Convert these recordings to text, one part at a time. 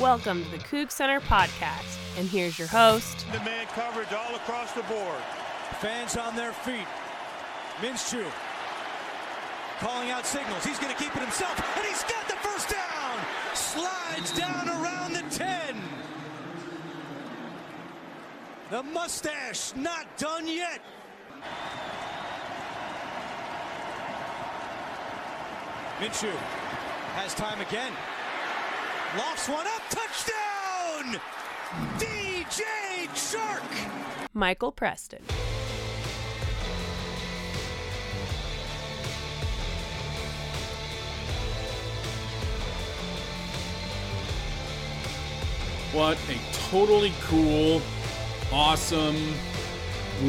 Welcome to the Coug Center podcast, and here's your host. The man coverage all across the board. Fans on their feet. Minshew calling out signals. He's going to keep it himself, and he's got the first down. Slides down around the 10. The mustache not done yet. Minshew has time again. Lofts one up. Touchdown! DJ Chark. Michael Preston. What a totally cool, awesome,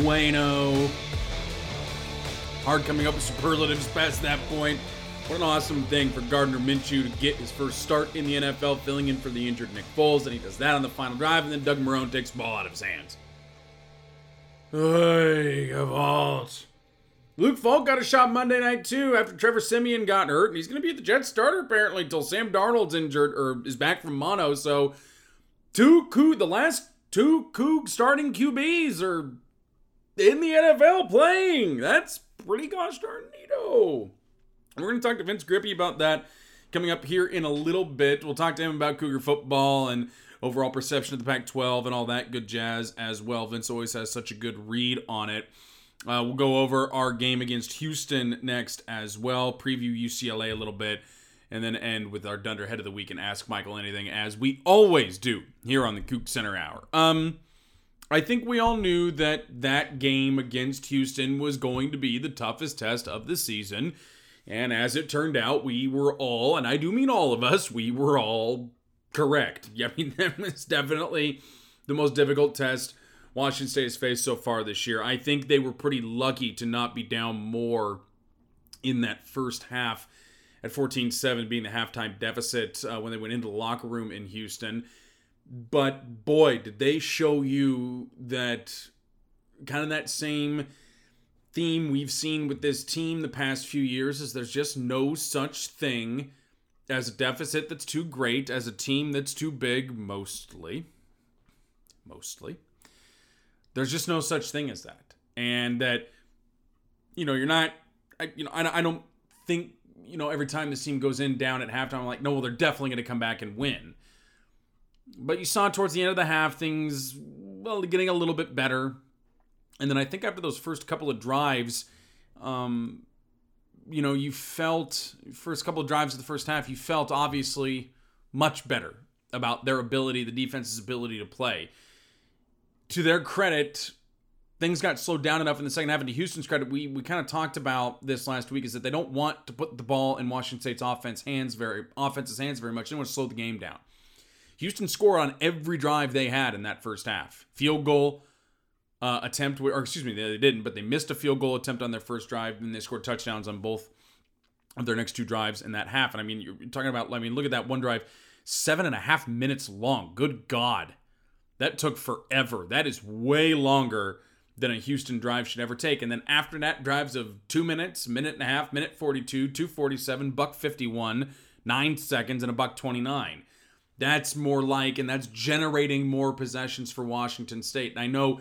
bueno. Hard coming up with superlatives past that point. What an awesome thing for Gardner Minshew to get his first start in the NFL, filling in for the injured Nick Foles, and he does that on the final drive, and then Doug Marrone takes the ball out of his hands. Luke Falk got a shot Monday night too after Trevor Siemian got hurt, and he's going to be at the Jets starter apparently until Sam Darnold's injured or is back from mono. So two Coug, the last two Coug starting QBs are in the NFL playing. That's pretty gosh darn neato. We're going to talk to Vince Grippi about that coming up here in a little bit. We'll talk to him about Cougar football and overall perception of the Pac 12 and all that good jazz as well. Vince always has such a good read on it. Uh, we'll go over our game against Houston next as well, preview UCLA a little bit, and then end with our Dunder Head of the Week and ask Michael anything, as we always do here on the Coug Center Hour. Um, I think we all knew that that game against Houston was going to be the toughest test of the season. And as it turned out, we were all, and I do mean all of us, we were all correct. I mean, that was definitely the most difficult test Washington State has faced so far this year. I think they were pretty lucky to not be down more in that first half at 14 7 being the halftime deficit uh, when they went into the locker room in Houston. But boy, did they show you that kind of that same theme we've seen with this team the past few years is there's just no such thing as a deficit that's too great, as a team that's too big, mostly. Mostly. There's just no such thing as that. And that, you know, you're not, I, you know, I, I don't think, you know, every time this team goes in down at halftime, I'm like, no, well, they're definitely going to come back and win. But you saw towards the end of the half, things, well, getting a little bit better. And then I think after those first couple of drives, um, you know, you felt first couple of drives of the first half, you felt obviously much better about their ability, the defense's ability to play. To their credit, things got slowed down enough in the second half. And to Houston's credit, we we kind of talked about this last week is that they don't want to put the ball in Washington State's offense hands very offense's hands very much. They want to slow the game down. Houston scored on every drive they had in that first half. Field goal, uh, attempt, or excuse me, they didn't, but they missed a field goal attempt on their first drive, and they scored touchdowns on both of their next two drives in that half. And I mean, you're talking about, I mean, look at that one drive, seven and a half minutes long. Good God. That took forever. That is way longer than a Houston drive should ever take. And then after that, drives of two minutes, minute and a half, minute 42, 247, buck 51, nine seconds, and a buck 29. That's more like, and that's generating more possessions for Washington State. And I know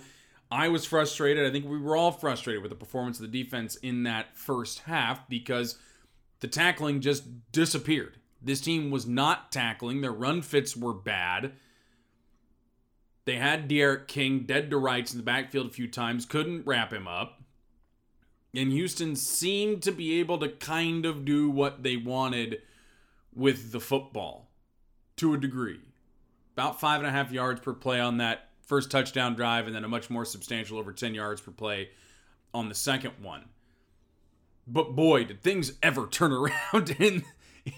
I was frustrated. I think we were all frustrated with the performance of the defense in that first half because the tackling just disappeared. This team was not tackling. Their run fits were bad. They had D'Eriq King dead to rights in the backfield a few times, couldn't wrap him up. And Houston seemed to be able to kind of do what they wanted with the football to a degree. About five and a half yards per play on that first touchdown drive, and then a much more substantial over 10 yards per play on the second one. But boy, did things ever turn around in,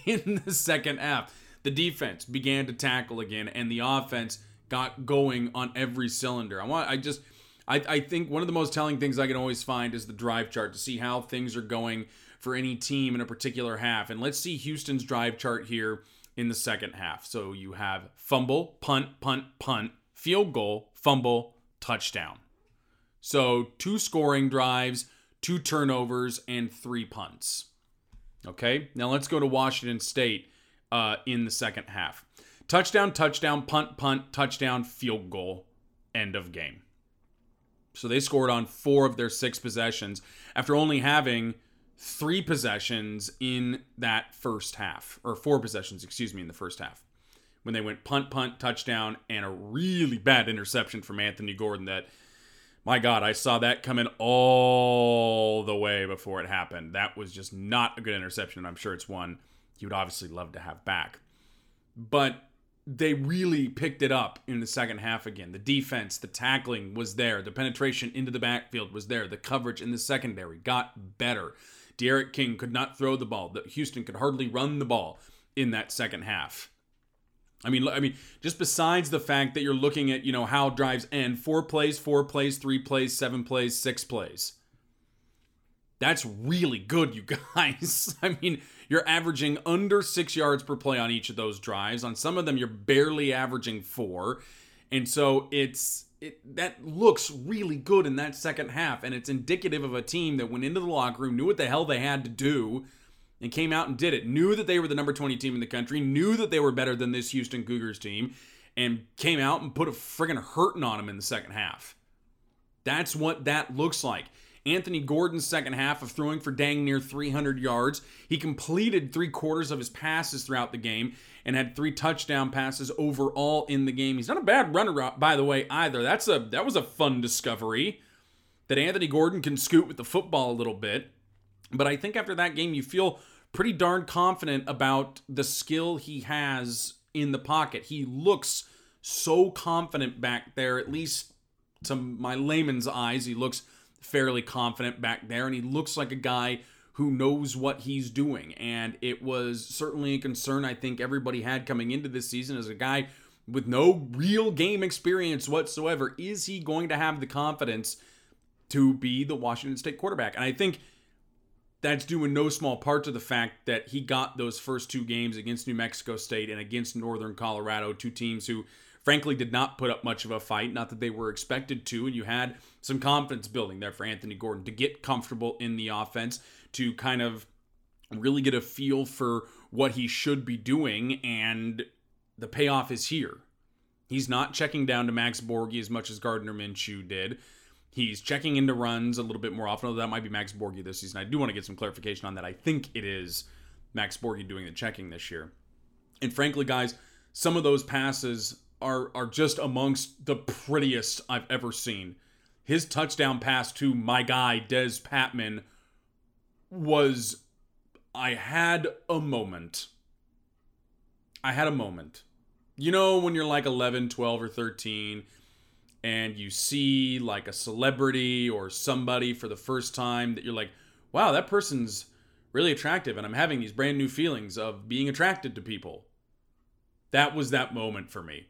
in the second half. The defense began to tackle again, and the offense got going on every cylinder. I want I just I, I think one of the most telling things I can always find is the drive chart to see how things are going for any team in a particular half. And let's see Houston's drive chart here in the second half. So you have fumble, punt, punt, punt, field goal, fumble, touchdown. So two scoring drives, two turnovers, and three punts. Okay, now let's go to Washington State uh, in the second half. touchdown, touchdown, punt, punt, touchdown, field goal, end of game. So they scored on four of their six possessions after only having three possessions in that first half, or four possessions, excuse me, in the first half. When they went punt, punt, touchdown, and a really bad interception from Anthony Gordon that, my God, I saw that coming all the way before it happened. That was just not a good interception, and I'm sure it's one he would obviously love to have back. But they really picked it up in the second half again. The defense, the tackling was there. The penetration into the backfield was there. The coverage in the secondary got better. D'Eriq King could not throw the ball. Houston could hardly run the ball in that second half. I mean, I mean, just besides the fact that you're looking at, you know, how drives end, four plays, four plays, three plays, seven plays, six plays. That's really good, you guys. I mean, you're averaging under six yards per play on each of those drives. On some of them, you're barely averaging four. And so it's it, that looks really good in that second half, and it's indicative of a team that went into the locker room, knew what the hell they had to do, and came out and did it. Knew that they were the number 20 team in the country, knew that they were better than this Houston Cougars team, and came out and put a friggin' hurting on them in the second half. That's what that looks like. Anthony Gordon's second half of throwing for dang near 300 yards. He completed three quarters of his passes throughout the game and had three touchdown passes overall in the game. He's not a bad runner, uh, by the way, either. That's a that was a fun discovery that Anthony Gordon can scoot with the football a little bit. But I think after that game, you feel pretty darn confident about the skill he has in the pocket. He looks so confident back there, at least to my layman's eyes. He looks fairly confident back there, and he looks like a guy who knows what he's doing. And it was certainly a concern I think everybody had coming into this season as a guy with no real game experience whatsoever. Is he going to have the confidence to be the Washington State quarterback? And I think that's due in no small part to the fact that he got those first two games against New Mexico State and against Northern Colorado, two teams who frankly did not put up much of a fight. Not that they were expected to, and you had some confidence building there for Anthony Gordon to get comfortable in the offense, to kind of really get a feel for what he should be doing, and the payoff is here. He's not checking down to Max Borghi as much as Gardner Minshew did. He's checking into runs a little bit more often. Although that might be Max Borghi this season. I do want to get some clarification on that. I think it is Max Borghi doing the checking this year. And frankly, guys, some of those passes are are just amongst the prettiest I've ever seen. His touchdown pass to my guy Dez Patmon was I had a moment. I had a moment. You know when you're like 11, 12 or 13 and you see like a celebrity or somebody for the first time that you're like, "Wow, that person's really attractive and I'm having these brand new feelings of being attracted to people." That was that moment for me.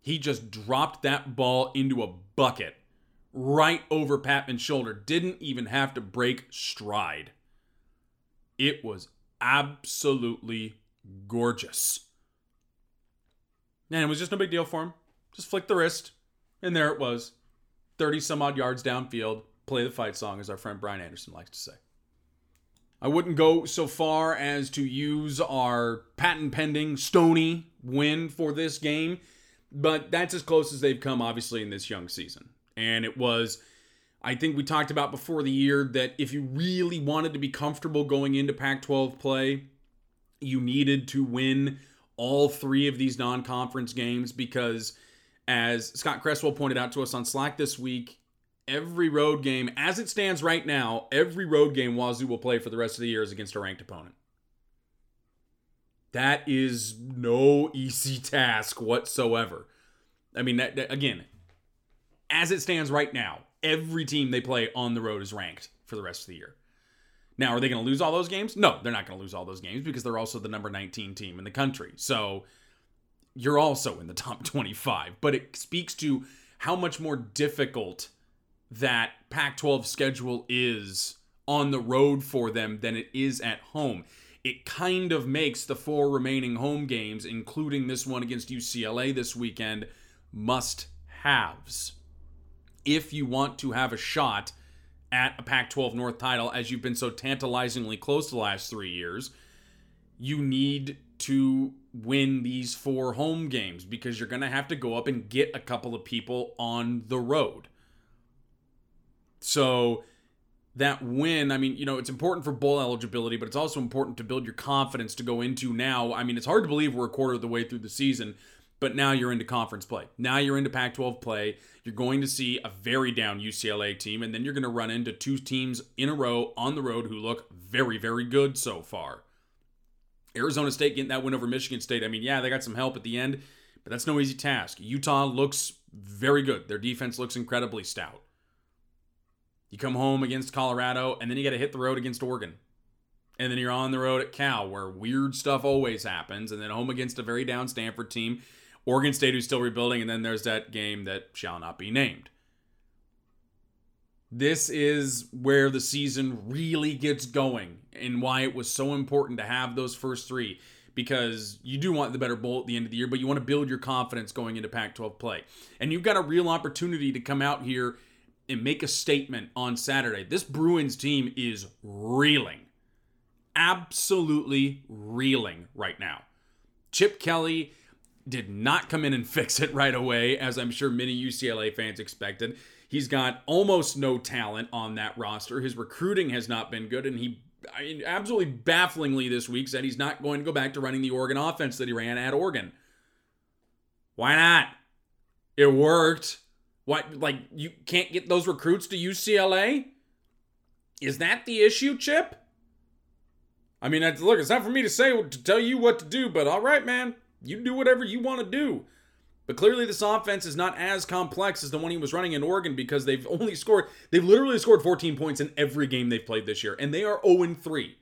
He just dropped that ball into a bucket right over Patmon's shoulder. Didn't even have to break stride. It was absolutely gorgeous. And it was just no big deal for him. Just flick the wrist, and there it was. 30 some odd yards downfield. Play the fight song, as our friend Brian Anderson likes to say. I wouldn't go so far as to use our patent pending Stony win for this game but that's as close as they've come, obviously, in this young season. And it was, I think we talked about before the year that if you really wanted to be comfortable going into Pac 12 play, you needed to win all three of these non conference games because, as Scott Cresswell pointed out to us on Slack this week, every road game, as it stands right now, every road game Wazoo will play for the rest of the year is against a ranked opponent. That is no easy task whatsoever. I mean, that, that, again, as it stands right now, every team they play on the road is ranked for the rest of the year. Now, are they going to lose all those games? No, they're not going to lose all those games because they're also the number 19 team in the country. So you're also in the top 25. But it speaks to how much more difficult that Pac 12 schedule is on the road for them than it is at home it kind of makes the four remaining home games, including this one against UCLA this weekend, must haves. If you want to have a shot at a Pac 12 North title, as you've been so tantalizingly close the last three years, you need to win these four home games because you're going to have to go up and get a couple of people on the road. So that win, I mean, you know, it's important for bowl eligibility, but it's also important to build your confidence to go into now. I mean, it's hard to believe we're a quarter of the way through the season, but now you're into conference play. Now you're into Pac 12 play. You're going to see a very down UCLA team, and then you're going to run into two teams in a row on the road who look very, very good so far. Arizona State getting that win over Michigan State. I mean, yeah, they got some help at the end, but that's no easy task. Utah looks very good. Their defense looks incredibly stout. You come home against Colorado, and then you got to hit the road against Oregon. And then you're on the road at Cal, where weird stuff always happens. And then home against a very down Stanford team. Oregon State, who's still rebuilding. And then there's that game that shall not be named. This is where the season really gets going and why it was so important to have those first three because you do want the better bowl at the end of the year, but you want to build your confidence going into Pac 12 play. And you've got a real opportunity to come out here and make a statement on Saturday. This Bruins team is reeling. Absolutely reeling right now. Chip Kelly did not come in and fix it right away, as I'm sure many UCLA fans expected. He's got almost no talent on that roster. His recruiting has not been good, and he I mean, absolutely bafflingly this week said he's not going to go back to running the Oregon offense that he ran at Oregon. Why not? It worked. What, like, you can't get those recruits to UCLA? Is that the issue, Chip? I mean, look, it's not for me to say, to tell you what to do, but all right, man. You do whatever you want to do. But clearly, this offense is not as complex as the one he was running in Oregon because they've only scored, they've literally scored 14 points in every game they've played this year, and they are 0 3.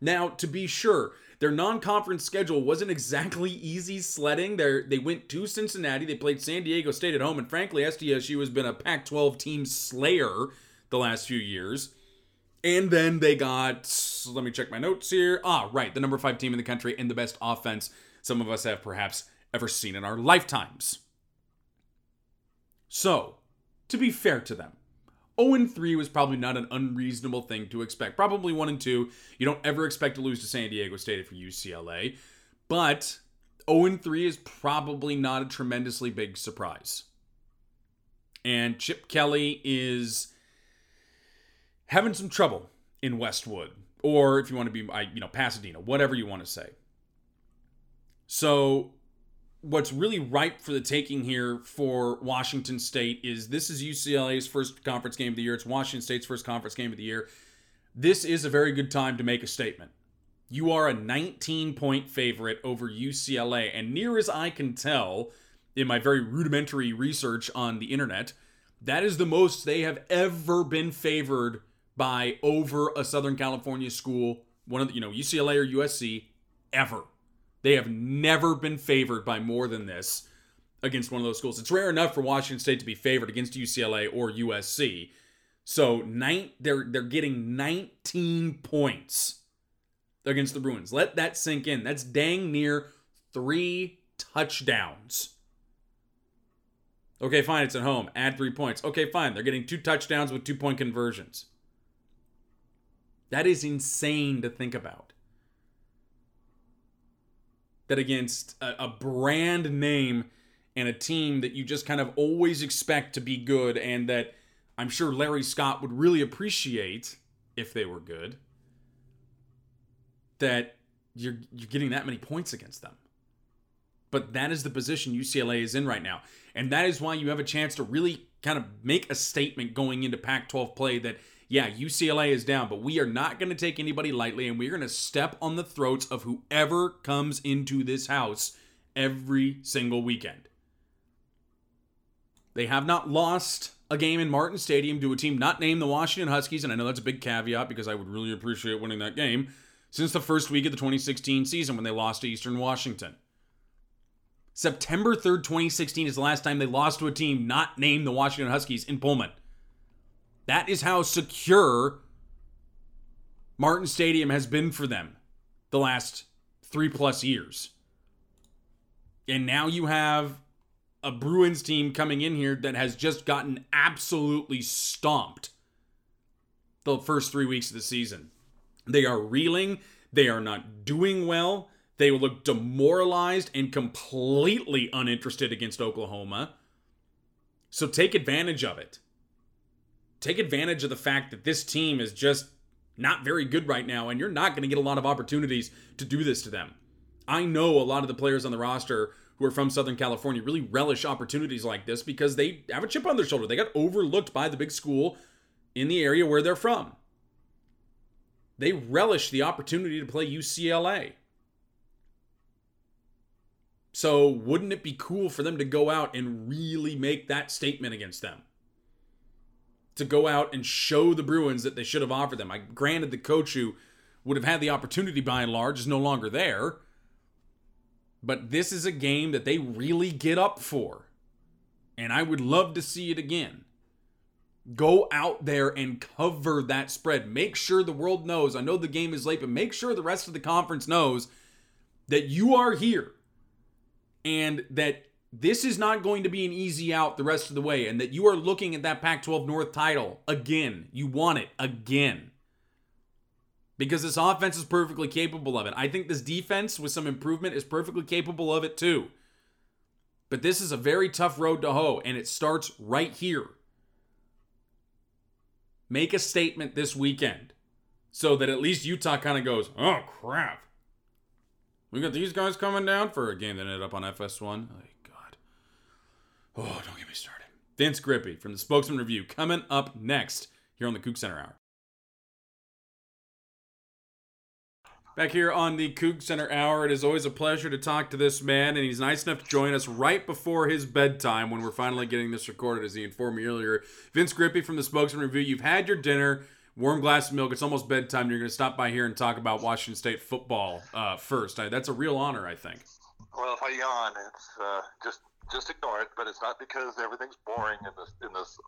Now, to be sure, their non-conference schedule wasn't exactly easy sledding. They they went to Cincinnati, they played San Diego State at home, and frankly, SDSU has been a Pac-12 team slayer the last few years. And then they got, let me check my notes here. Ah, right, the number five team in the country and the best offense some of us have perhaps ever seen in our lifetimes. So, to be fair to them, 0 3 was probably not an unreasonable thing to expect. Probably 1 and 2. You don't ever expect to lose to San Diego State if you're UCLA. But 0 3 is probably not a tremendously big surprise. And Chip Kelly is having some trouble in Westwood, or if you want to be, you know, Pasadena, whatever you want to say. So what's really ripe for the taking here for Washington State is this is UCLA's first conference game of the year. It's Washington State's first conference game of the year. This is a very good time to make a statement. You are a 19 point favorite over UCLA, and near as I can tell in my very rudimentary research on the internet, that is the most they have ever been favored by over a Southern California school, one of the, you know, UCLA or USC, ever. They have never been favored by more than this against one of those schools. It's rare enough for Washington State to be favored against UCLA or USC. So nine, they're they're getting 19 points against the Bruins. Let that sink in. That's dang near three touchdowns. Okay, fine, it's at home. Add three points. Okay, fine. They're getting two touchdowns with two point conversions. That is insane to think about that against a, a brand name and a team that you just kind of always expect to be good and that I'm sure Larry Scott would really appreciate if they were good that you're you're getting that many points against them. But that is the position UCLA is in right now. And that is why you have a chance to really kind of make a statement going into Pac 12 play that yeah, UCLA is down, but we are not going to take anybody lightly, and we're going to step on the throats of whoever comes into this house every single weekend. They have not lost a game in Martin Stadium to a team not named the Washington Huskies, and I know that's a big caveat because I would really appreciate winning that game since the first week of the 2016 season when they lost to Eastern Washington. September 3rd, 2016 is the last time they lost to a team not named the Washington Huskies in Pullman. That is how secure Martin Stadium has been for them the last three plus years. And now you have a Bruins team coming in here that has just gotten absolutely stomped the first three weeks of the season. They are reeling. They are not doing well. They look demoralized and completely uninterested against Oklahoma. So take advantage of it. Take advantage of the fact that this team is just not very good right now, and you're not going to get a lot of opportunities to do this to them. I know a lot of the players on the roster who are from Southern California really relish opportunities like this because they have a chip on their shoulder. They got overlooked by the big school in the area where they're from. They relish the opportunity to play UCLA. So, wouldn't it be cool for them to go out and really make that statement against them? To go out and show the Bruins that they should have offered them. I granted the coach who would have had the opportunity by and large is no longer there. But this is a game that they really get up for. And I would love to see it again. Go out there and cover that spread. Make sure the world knows. I know the game is late, but make sure the rest of the conference knows that you are here and that this is not going to be an easy out the rest of the way and that you are looking at that Pac 12 North title again. You want it again. Because this offense is perfectly capable of it. I think this defense, with some improvement, is perfectly capable of it too. But this is a very tough road to hoe, and it starts right here. Make a statement this weekend so that at least Utah kind of goes, oh crap. We got these guys coming down for a game that ended up on FS1. Oh, don't get me started. Vince Grippi from the Spokesman Review coming up next here on the Coug Center Hour. Back here on the Coug Center Hour, it is always a pleasure to talk to this man, and he's nice enough to join us right before his bedtime when we're finally getting this recorded, as he informed me earlier. Vince Grippi from the Spokesman Review, you've had your dinner warm glass of milk. It's almost bedtime. You're going to stop by here and talk about Washington State football uh, first. I, that's a real honor, I think. Well, if I yawn, it's uh, just just ignore it. But it's not because everything's boring in this in this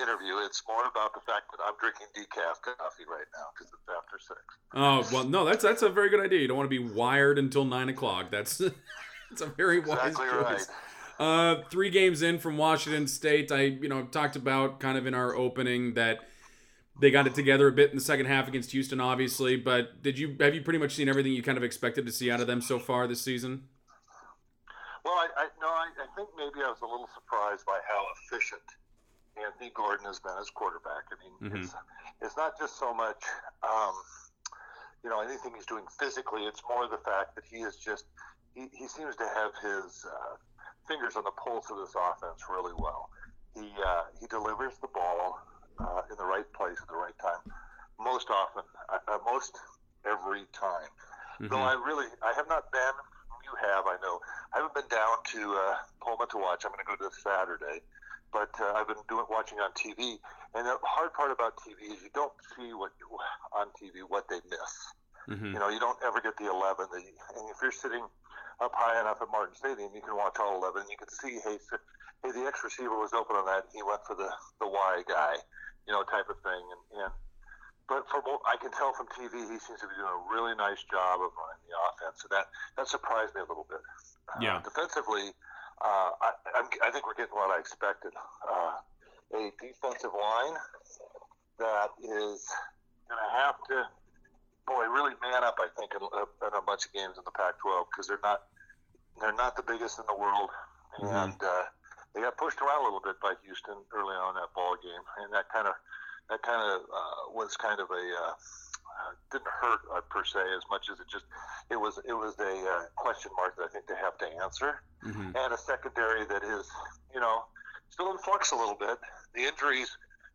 interview. It's more about the fact that I'm drinking decaf coffee right now because it's after six. Oh well, no, that's that's a very good idea. You don't want to be wired until nine o'clock. That's that's a very wise exactly choice. right. Uh, three games in from Washington State. I you know talked about kind of in our opening that they got it together a bit in the second half against Houston, obviously. But did you have you pretty much seen everything you kind of expected to see out of them so far this season? Well, I, I no, I, I think maybe I was a little surprised by how efficient Anthony Gordon has been as quarterback. I mean, Mhm. it's it's not just so much, um, you know, anything he's doing physically. It's more the fact that he is just he, he seems to have his uh, fingers on the pulse of this offense really well. He uh, he delivers the ball uh, in the right place at the right time, most often, uh, uh, most every time. Though Mhm. I really, I have not been. You have, I know. I haven't been down to uh, Pullman to watch. I'm going to go this Saturday, but uh, I've been doing watching on TV. And the hard part about TV is you don't see what you, on TV what they miss. Mhm. You know, you don't ever get the 11. That you, and if you're sitting up high enough at Martin Stadium, you can watch all 11. You can see, hey, hey, the X receiver was open on that. And he went for the the Y guy, you know, type of thing. And, and but from what I can tell from TV, he seems to be doing a really nice job of running the offense. So that that surprised me a little bit. Uh, Yeah. defensively, uh, I, I'm, I think we're getting what I expected. Uh, a defensive line that is going to have to, boy, really man up. I think in, in a bunch of games in the Pac-12 because they're not they're not the biggest in the world, Mhm. and uh, they got pushed around a little bit by Houston early on in that ball game, and that kind of that kind of uh, was kind of a uh, uh, didn't hurt uh, per se as much as it just it was it was a uh, question mark that I think they have to answer, Mhm. and a secondary that is you know still in flux a little bit. The injuries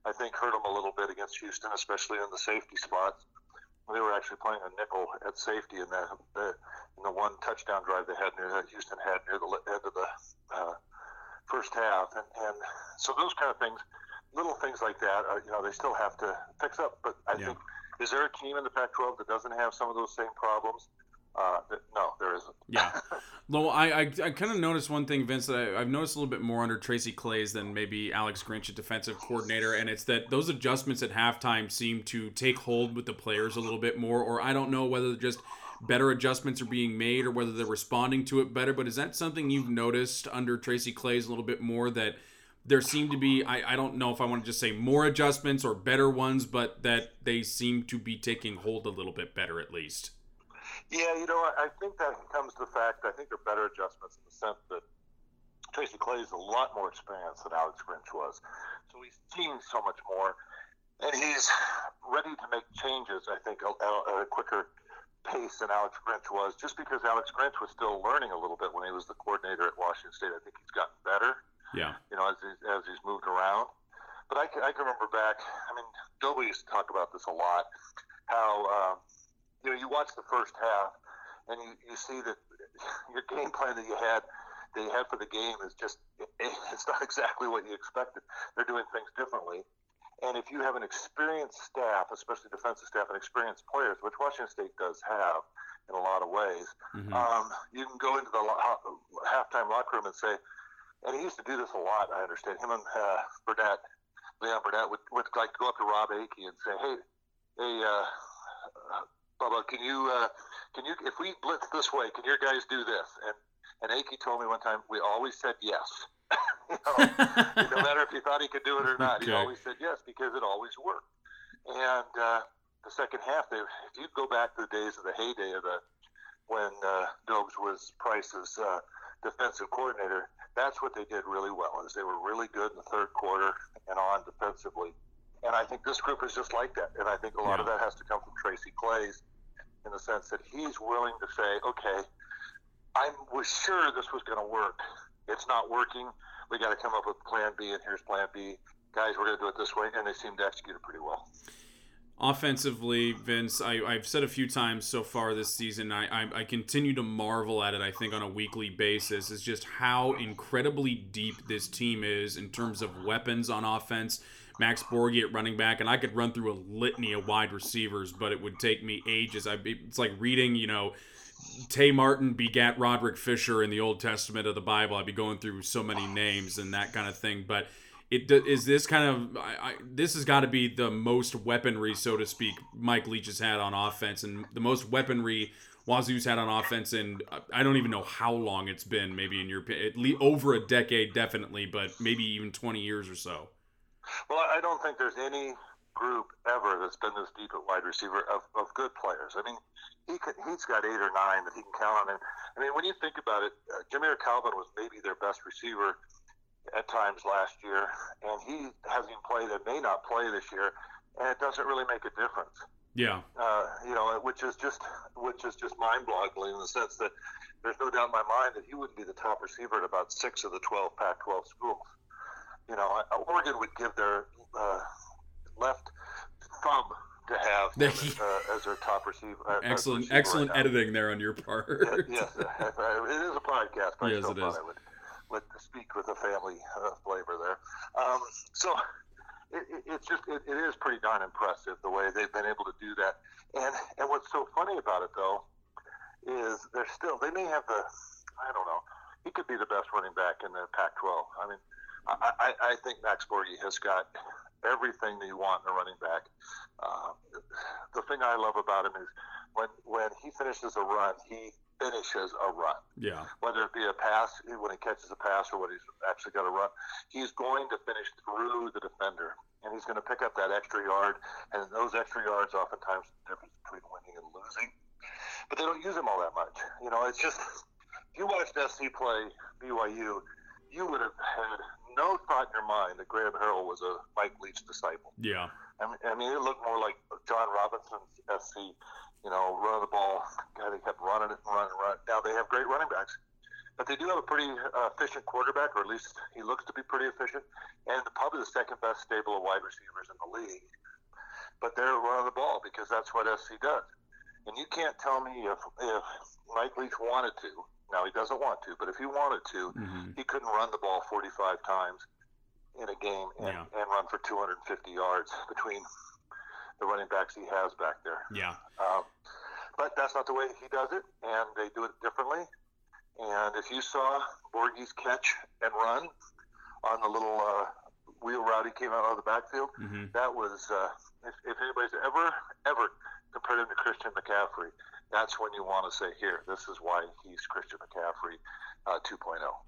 I think hurt them a little bit against Houston, especially in the safety spots. They were actually playing a nickel at safety in the, the in the one touchdown drive they had near that Houston had near the end of the uh, first half, and and so those kind of things, little things like that, are, you know, they still have to fix up. But I Yeah. think is there a team in the Pac-12 that doesn't have some of those same problems? Uh, th- no, there isn't. Yeah. Well, I I, I kind of noticed one thing, Vince, that I, I've noticed a little bit more under Tracy Claeys than maybe Alex Grinch, a defensive coordinator, and it's that those adjustments at halftime seem to take hold with the players a little bit more, or I don't know whether just better adjustments are being made or whether they're responding to it better. But is that something you've noticed under Tracy Claeys a little bit more that there seem to be I, I don't know if I want to just say more adjustments or better ones, but that they seem to be taking hold a little bit better at least. Yeah, you know, I think that comes to the fact I think they're better adjustments in the sense that Tracy Clay is a lot more experienced than Alex Grinch was. So he's seen so much more. And he's ready to make changes, I think, at a quicker pace than Alex Grinch was, just because Alex Grinch was still learning a little bit when he was the coordinator at Washington State. I think he's gotten better. Yeah. You know, as he's, as he's moved around. But I can, I can remember back, I mean, Dobie used to talk about this a lot, how, uh, you know, you watch the first half and you, you see that your game plan that you had – they had for the game is just it's not exactly what you expected. They're doing things differently. And if you have an experienced staff, especially defensive staff and experienced players, which Washington State does have in a lot of ways, mm-hmm. um, you can go into the lo- halftime locker room and say, and he used to do this a lot. I understand him and uh, Burnett, Leon Burnett would, would like to go up to Rob Akey and say, "Hey, hey, uh, Bubba, can you, uh, can you, if we blitz this way, can your guys do this?" And and Akey told me one time, we always said yes. you know, no matter if he thought he could do it or not, okay. he always said yes because it always worked. And uh, the second half, they, if you go back to the days of the heyday of the when uh, Dobes was Price's uh, defensive coordinator, that's what they did really well. Is they were really good in the third quarter and on defensively. And I think this group is just like that. And I think a lot yeah. of that has to come from Tracy Claeys in the sense that he's willing to say, okay, I was sure this was going to work. It's not working. We got to come up with plan B, and here's plan B. Guys, we're going to do it this way, and they seem to execute it pretty well. Offensively, Vince, I, have said a few times so far this season, I, I, I continue to marvel at it, I think, on a weekly basis, is just how incredibly deep this team is in terms of weapons on offense. Max Borghi at running back, and I could run through a litany of wide receivers, but it would take me ages. I, it's like reading, you know, Tay Martin begat Roderick Fisher in the Old Testament of the Bible. I'd be going through so many names and that kind of thing. But it is this kind of I, I, this has got to be the most weaponry, so to speak, Mike Leach has had on offense, and the most weaponry Wazoo's had on offense. And I don't even know how long it's been. Maybe in your at least over a decade, definitely, but maybe even twenty years or so. Well, I don't think there's any group ever that's been this deep at wide receiver of, of good players. I mean, he could, he's got eight or nine that he can count on. And I mean, when you think about it, uh, Jamire Calvin was maybe their best receiver at times last year, and he hasn't even played and may not play this year, and it doesn't really make a difference. Yeah. Uh, you know, which is just which is just mind-boggling in the sense that there's no doubt in my mind that he wouldn't be the top receiver at about six of the 12 Pac-12 schools. You know, Oregon would give their uh, left thumb to have him, uh, as their top receiver. Uh, excellent, receiver excellent right editing there on your part. yes, uh, it is a podcast. But yes, it is. Would speak with a family uh, flavor there. Um, so it, it, it's just it, it is pretty darn impressive the way they've been able to do that. And and what's so funny about it though is they're still they may have the I don't know he could be the best running back in the Pac-12. I mean. I, I, I think Max Borghi has got everything that you want in a running back. Uh, the thing I love about him is when when he finishes a run, he finishes a run. Yeah. Whether it be a pass, when he catches a pass, or when he's actually got a run, he's going to finish through the defender, and he's going to pick up that extra yard. And those extra yards, oftentimes, the difference between winning and losing. But they don't use him all that much. You know, it's just if you watched SC play BYU, you would have had no thought in your mind that Graham Harrell was a Mike Leach disciple. Yeah. I mean, I mean, it looked more like John Robinson's SC, you know, running the ball. Guy they kept running it and running and running. Now they have great running backs, but they do have a pretty uh, efficient quarterback, or at least he looks to be pretty efficient, and the probably the second best stable of wide receivers in the league. But they're running the ball because that's what SC does. And you can't tell me if if Mike Leach wanted to now he doesn't want to, but if he wanted to, mm-hmm. he couldn't run the ball 45 times in a game and, yeah. and run for 250 yards between the running backs he has back there. Yeah. Um, but that's not the way he does it, and they do it differently. And if you saw Borghi's catch and run on the little uh, wheel route he came out of the backfield, mm-hmm. that was uh, if, if anybody's ever ever compared him to Christian McCaffrey, that's when you want to say, here, this is why he's Christian McCaffrey. Uh, 2.0.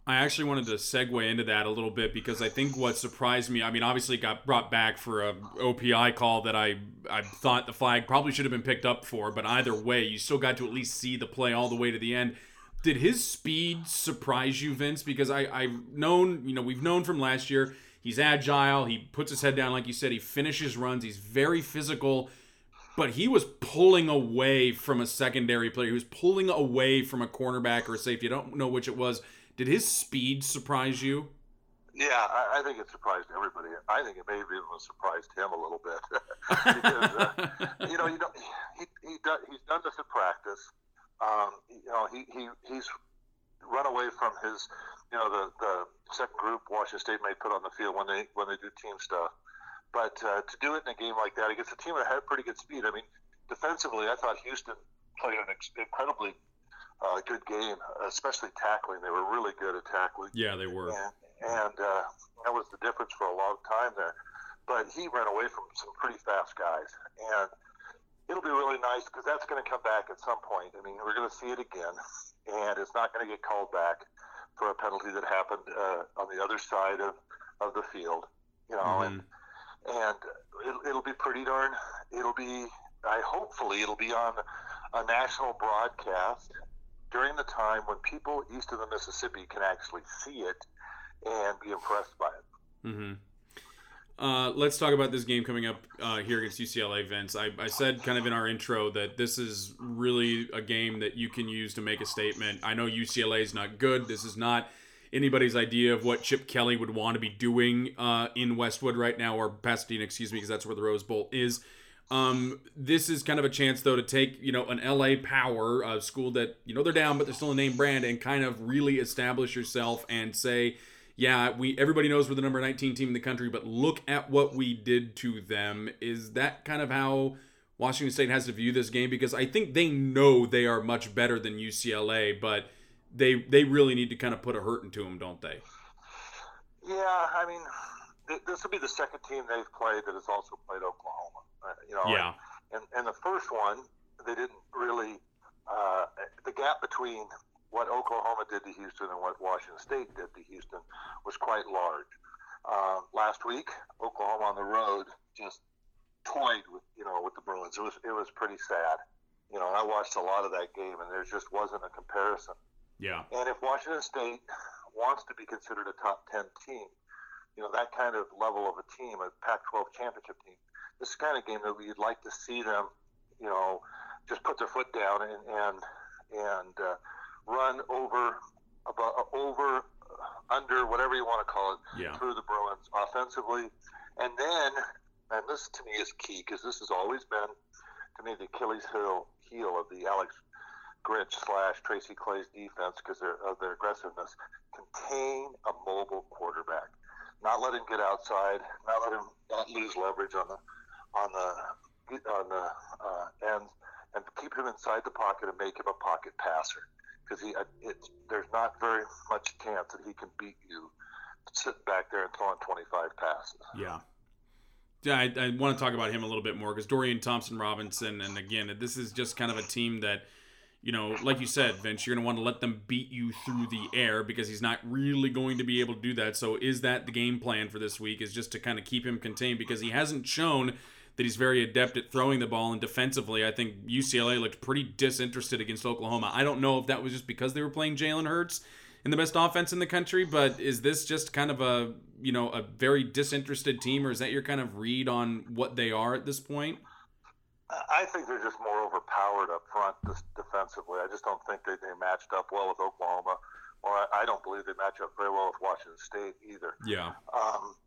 I actually wanted to segue into that a little bit because I think what surprised me, I mean, obviously got brought back for a OPI call that I, I thought the flag probably should have been picked up for, but either way, you still got to at least see the play all the way to the end. Did his speed surprise you, Vince? Because I, I've known, you know, we've known from last year, he's agile, he puts his head down, like you said, he finishes runs, he's very physical but he was pulling away from a secondary player. He was pulling away from a cornerback or a safety. I don't know which it was. Did his speed surprise you? Yeah, I, I think it surprised everybody. I think it maybe even surprised him a little bit because uh, you know you he, he does, he's done this in practice. Um, you know he, he he's run away from his you know the the second group Washington State may put on the field when they when they do team stuff. But uh, to do it in a game like that against a team that had pretty good speed, I mean, defensively, I thought Houston played an ex- incredibly uh, good game, especially tackling. They were really good at tackling. Yeah, they were. And, and uh, that was the difference for a long time there. But he ran away from some pretty fast guys. And it'll be really nice because that's going to come back at some point. I mean, we're going to see it again, and it's not going to get called back for a penalty that happened uh, on the other side of, of the field. You know, mm-hmm. and and it'll, it'll be pretty darn. It'll be. I hopefully it'll be on a national broadcast during the time when people east of the Mississippi can actually see it and be impressed by it. Mm-hmm. Uh, let's talk about this game coming up uh, here against UCLA, Vince. I, I, said kind of in our intro that this is really a game that you can use to make a statement. I know UCLA is not good. This is not anybody's idea of what Chip Kelly would want to be doing uh, in Westwood right now, or Pasadena, excuse me, because that's where the Rose Bowl is. Um, this is kind of a chance, though, to take you know an LA Power, a school that you know they're down, but they're still a name brand, and kind of really establish yourself and say, yeah, we everybody knows we're the number 19 team in the country, but look at what we did to them. Is that kind of how Washington State has to view this game? Because I think they know they are much better than UCLA, but they they really need to kind of put a hurt into them, don't they? Yeah, I mean, th- this will be the second team they've played that has also played Oklahoma. Uh, you know, yeah. And, and the first one, they didn't really. Uh, the gap between what Oklahoma did to Houston and what Washington State did to Houston was quite large. Uh, last week, Oklahoma on the road just toyed with you know with the Bruins. It was it was pretty sad. You know, I watched a lot of that game, and there just wasn't a comparison. Yeah. And if Washington State wants to be considered a top 10 team, you know, that kind of level of a team, a Pac 12 championship team, this is kind of game that we'd like to see them, you know, just put their foot down and, and, and uh, run over, about, over, uh, under, whatever you want to call it, yeah. through the Bruins offensively. And then, and this to me is key because this has always been, to me, the Achilles heel, heel of the Alex Grinch slash Tracy Claeys' defense because of their aggressiveness. Contain a mobile quarterback, not let him get outside, not let him not lose leverage on the on the on the uh, ends, and keep him inside the pocket and make him a pocket passer because he uh, it's, there's not very much chance that he can beat you sitting back there and throwing 25 passes. Yeah. Yeah, I, I want to talk about him a little bit more because Dorian Thompson Robinson, and again, this is just kind of a team that you know, like you said, Vince, you're going to want to let them beat you through the air because he's not really going to be able to do that. So, is that the game plan for this week? Is just to kind of keep him contained because he hasn't shown that he's very adept at throwing the ball and defensively. I think UCLA looked pretty disinterested against Oklahoma. I don't know if that was just because they were playing Jalen Hurts in the best offense in the country, but is this just kind of a you know a very disinterested team, or is that your kind of read on what they are at this point? I think they're just more overpowered up front defensively. I just don't think they, they matched up well with Oklahoma, or I, I don't believe they match up very well with Washington State either. Yeah. Um,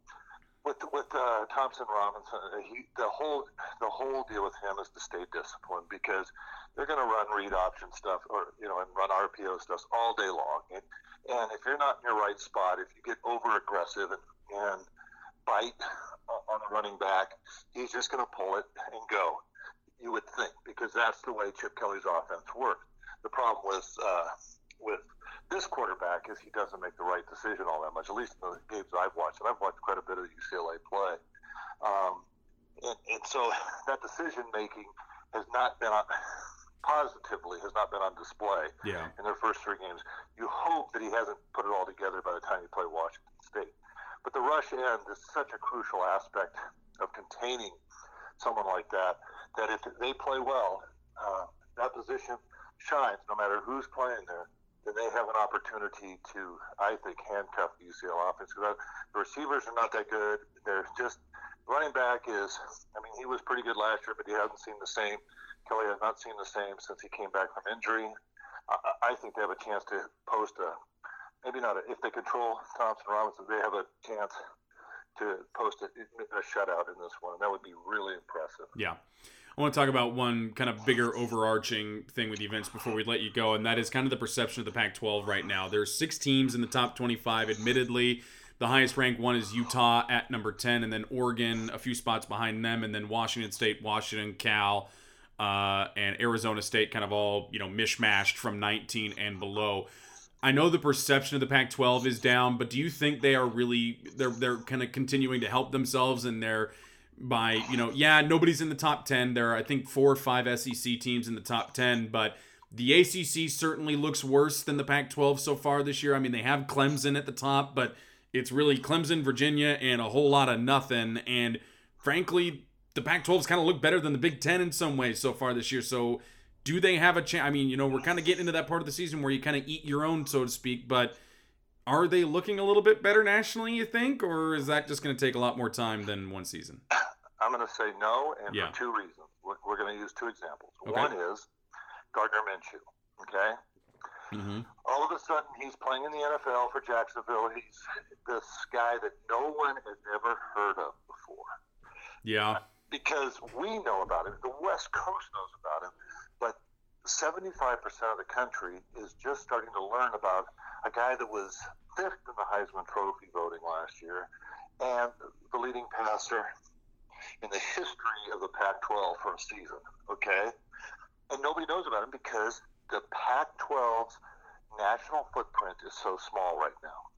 with with uh, Thompson Robinson, uh, he, the whole the whole deal with him is to stay disciplined because they're going to run read option stuff or you know and run RPO stuff all day long. And and if you're not in your right spot, if you get over aggressive and and bite on a running back, he's just going to pull it and go you would think, because that's the way Chip Kelly's offense works. The problem with uh, with this quarterback is he doesn't make the right decision all that much. At least in the games I've watched, and I've watched quite a bit of UCLA play. Um, and, and so that decision making has not been on, positively has not been on display Yeah. in their first three games. You hope that he hasn't put it all together by the time you play Washington State. But the rush end is such a crucial aspect of containing someone like that that if they play well, uh, that position shines no matter who's playing there. Then they have an opportunity to, I think, handcuff the UCL offense. Because the receivers are not that good. They're just running back is. I mean, he was pretty good last year, but he hasn't seen the same. Kelley has not seen the same since he came back from injury. I, I think they have a chance to post a maybe not a, if they control Thompson Robinson, they have a chance to post a, a shutout in this one. That would be really impressive. Yeah. I want to talk about one kind of bigger overarching thing with Vince before we let you go, and that is kind of the perception of the Pac 12 right now. There's six teams in the top 25, admittedly. The highest ranked one is Utah at number 10, and then Oregon a few spots behind them, and then Washington State, Washington, Cal, uh, and Arizona State kind of all, you know, mishmashed from 19 and below. I know the perception of the Pac-12 is down, but do you think they are really they're they're kind of continuing to help themselves and they're by you know yeah nobody's in the top 10 there are i think four or five sec teams in the top 10 but the acc certainly looks worse than the pac 12 so far this year. I mean they have clemson at the top but it's really clemson virginia and a whole lot of nothing. And frankly the pac 12's kind of look better than the big 10 in some ways so far this year. So do they have a chance i mean you know we're kind of getting into that part of the season where you kind of eat your own so to speak but are they looking a little bit better nationally, you think, or is that just going to take a lot more time than one season? I'm going to say no, and Yeah. for two reasons. We're, we're going to use two examples. Okay. One is Gardner Minshew. Okay, Mm-hmm. all of a sudden he's playing in the NFL for Jacksonville. He's this guy that no one has ever heard of before Yeah, because we know about him. The West Coast knows about him, but 75% of the country is just starting to learn about a guy that was fifth in the Heisman Trophy voting last year and the leading passer in the history of the Pac 12 for a season. Okay? And nobody knows about him because the Pac 12's national footprint is so small right now.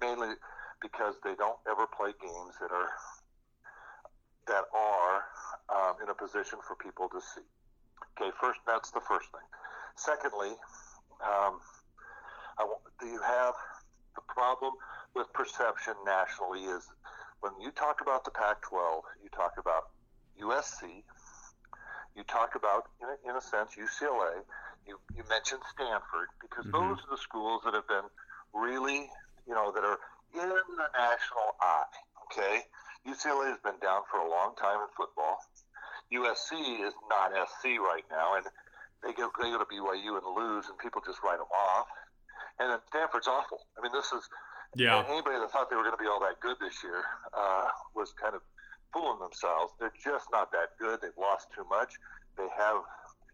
Mainly because they don't ever play games that are that are um, in a position for people to see. Okay, first that's the first thing. Secondly, um, I, do you have the problem with perception nationally is when you talk about the Pac-12, you talk about USC, you talk about, in a, in a sense, UCLA. You, you mentioned Stanford because Mhm. those are the schools that have been really, you know, that are in the national eye. Okay, UCLA has been down for a long time in football. USC is not SC right now, and they go they go to BYU and lose, and people just write them off. And then Stanford's awful. I mean, this is yeah, anybody that thought they were going to be all that good this year uh, was kind of fooling themselves. They're just not that good. They've lost too much. They have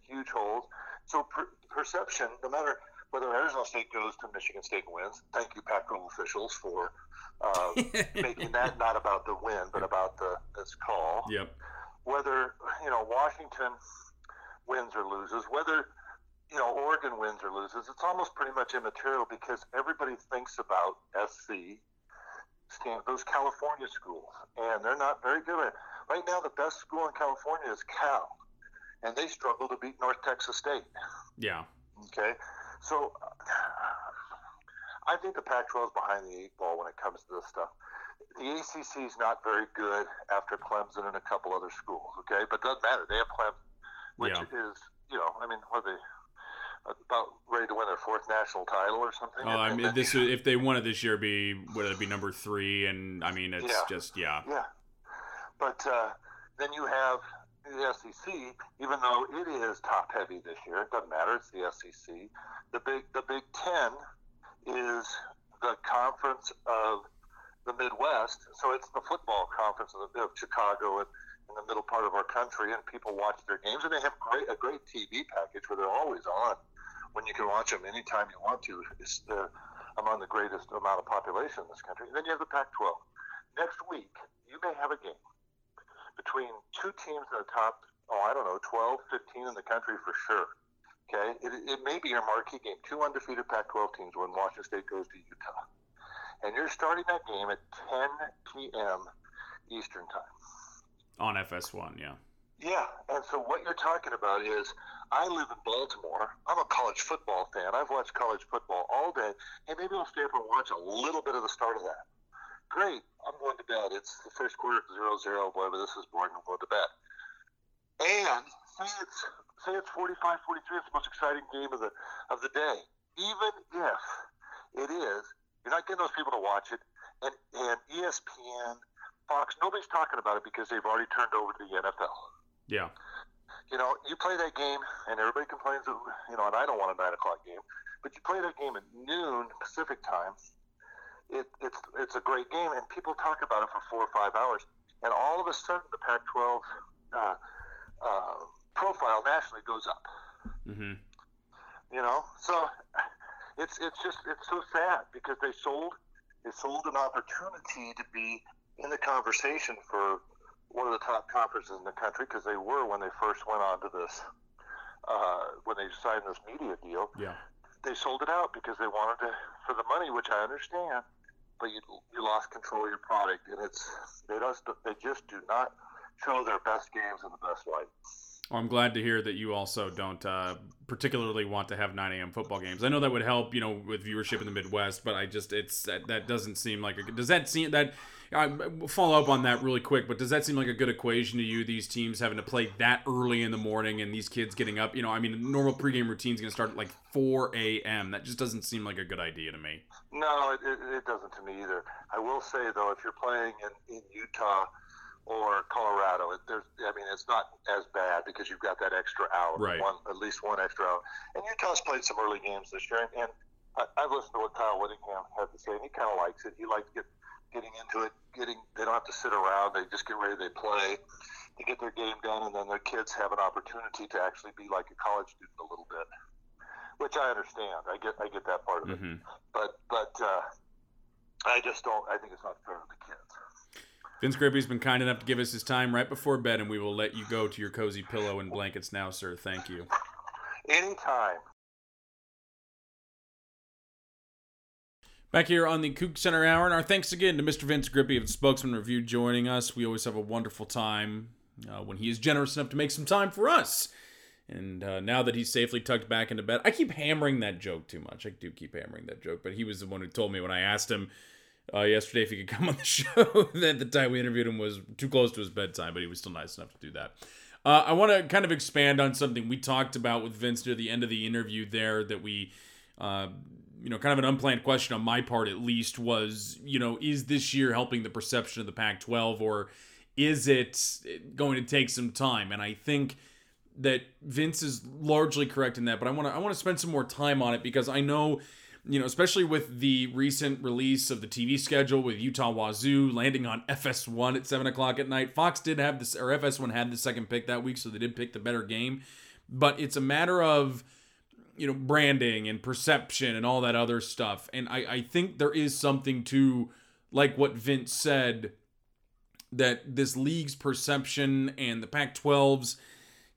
huge holes. So per- perception, no matter whether Arizona State goes to Michigan State and wins, thank you, Pac-12 officials, for uh, making that not about the win, but about the this call yep, whether you know Washington wins or loses, whether you know Oregon wins or loses, it's almost pretty much immaterial because everybody thinks about SC, those California schools, and they're not very good. at Right now, the best school in California is Cal, and they struggle to beat North Texas State. yeah, Okay, so I think the Pac-12 is behind the eight ball when it comes to this stuff. The ACC is not very good after Clemson and a couple other schools. Okay, but it doesn't matter. They have Clemson, which Yeah. is you know, I mean, what are they about ready to win their fourth national title or something? Oh, I mean, then- this if they won it this year, be would it be number three? And I mean, it's Yeah. just yeah, Yeah, but uh, then you have the SEC. Even though it is top heavy this year, it doesn't matter. It's the SEC. The big the Big Ten is the conference of the Midwest. So it's the football conference of, of Chicago and in the middle part of our country, and people watch their games, and they have great a great TV package where they're always on when you can watch them anytime you want to. It's the among the greatest amount of population in this country. And then you have the Pac-12. Next week, you may have a game between two teams in the top, oh, I don't know, 12, 15 in the country for sure. Okay? It, it may be your marquee game. Two undefeated Pac 12 teams when Washington State goes to Utah. And you're starting that game at 10 p.m. Eastern Time. on FS1, yeah, Yeah, and so what you're talking about is I live in Baltimore. I'm a college football fan. I've watched college football all day. Hey, maybe I'll stay up and watch a little bit of the start of that. Great. I'm going to bed. It's the first quarter, zero zero. Boy, but this is boring. I'm going to bed. And say it's say it's 45, 43. It's the most exciting game of the of the day. Even if it is, you're not getting those people to watch it. And and ESPN, Fox, nobody's talking about it because they've already turned over to the NFL. Yeah. You know, you play that game, and everybody complains that you know, and I don't want a nine o'clock game, but you play that game at noon Pacific time. It, it's it's a great game, and people talk about it for four or five hours, and all of a sudden the Pac-12 uh, uh, profile nationally goes up. Mm-hmm. You know, so it's it's just it's so sad because they sold they sold an opportunity to be in the conversation for one of the top conferences in the country because they were when they first went on to this uh, when they signed this media deal. Yeah. They sold it out because they wanted to for the money, which I understand. But you you lost control of your product, and it's they just they just do not show their best games in the best light. Well, I'm glad to hear that you also don't uh, particularly want to have 9 a.m. football games. I know that would help, you know, with viewership in the Midwest, but I just it's that, that doesn't seem like a does that seem that I follow up on that really quick, but does that seem like a good equation to you? These teams having to play that early in the morning, and these kids getting up. You know, I mean, normal pregame routine is going to start at like 4 a.m. That just doesn't seem like a good idea to me. No, it, it, it doesn't to me either. I will say though, if you're playing in, in Utah or Colorado, it, there's I mean, it's not as bad because you've got that extra hour, Right. One at least one extra hour. And Utah's played some early games this year, and, and I, I've listened to what Kyle Whittingham had to say, and he kind of likes it. He likes get getting into it, getting they don't have to sit around. They just get ready. They play. They get their game done, and then their kids have an opportunity to actually be like a college student a little bit, which I understand. I get I get that part of it, Mhm. but but uh, I just don't. I think it's not fair to the kids. Vince Grippi's been kind enough to give us his time right before bed, and we will let you go to your cozy pillow and blankets now, sir. Thank you. Anytime. Back here on the Coug Center Hour, and our thanks again to Mr. Vince Grippi of the Spokesman Review joining us. We always have a wonderful time uh, when he is generous enough to make some time for us. And uh, now that he's safely tucked back into bed, I keep hammering that joke too much. I do keep hammering that joke, but he was the one who told me when I asked him uh, yesterday if he could come on the show that the time we interviewed him was too close to his bedtime, but he was still nice enough to do that. Uh, I want to kind of expand on something we talked about with Vince near the end of the interview there that we uh, you know, kind of an unplanned question on my part at least was, you know, is this year helping the perception of the Pac 12 or is it going to take some time? And I think that Vince is largely correct in that, but I want to I want to spend some more time on it because I know, you know, especially with the recent release of the TV schedule with Utah Wazoo landing on FS1 at seven o'clock at night. Fox did have this, or FS1 had the second pick that week, so they did pick the better game. But it's a matter of you know branding and perception and all that other stuff and I, I think there is something to like what vince said that this league's perception and the pac 12's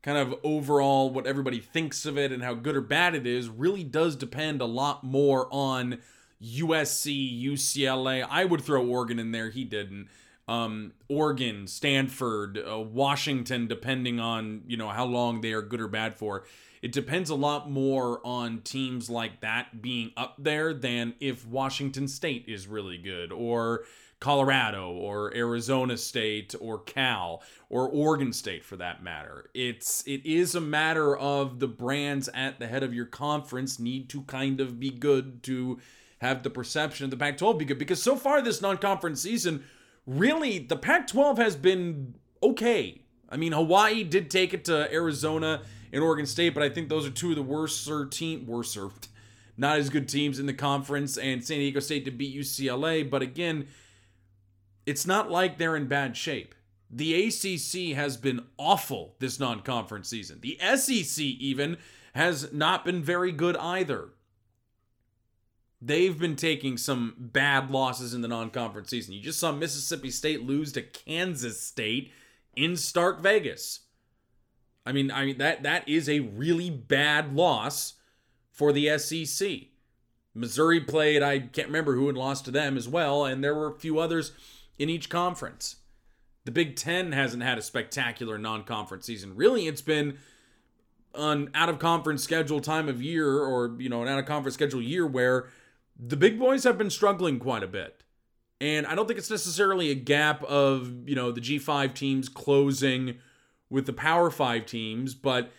kind of overall what everybody thinks of it and how good or bad it is really does depend a lot more on usc ucla i would throw oregon in there. He didn't. Um, Oregon, Stanford, uh, Washington, depending on you know how long they are good or bad for. It depends a lot more on teams like that being up there than if Washington State is really good or Colorado or Arizona State or Cal or Oregon State for that matter. It's it is a matter of the brands at the head of your conference need to kind of be good to have the perception of the Pac-12 be good because so far this non-conference season really the Pac-12 has been okay. I mean, Hawaii did take it to Arizona and Oregon State, but I think those are two of the worser team worser, not as good teams in the conference. And San Diego State to beat UCLA, but again, it's not like they're in bad shape. The ACC has been awful this non-conference season. The SEC even has not been very good either they've been taking some bad losses in the non-conference season. You just saw Mississippi State lose to Kansas State in Stark Vegas. I mean, I mean that that is a really bad loss for the SEC. Missouri played, I can't remember who had lost to them as well, and there were a few others in each conference. The Big Ten hasn't had a spectacular non conference season. Really, it's been an out of conference schedule time of year or, you know, an out of conference schedule year where the big boys have been struggling quite a bit. And I don't think it's necessarily a gap of, you know, the G5 teams closing with the Power 5 teams, but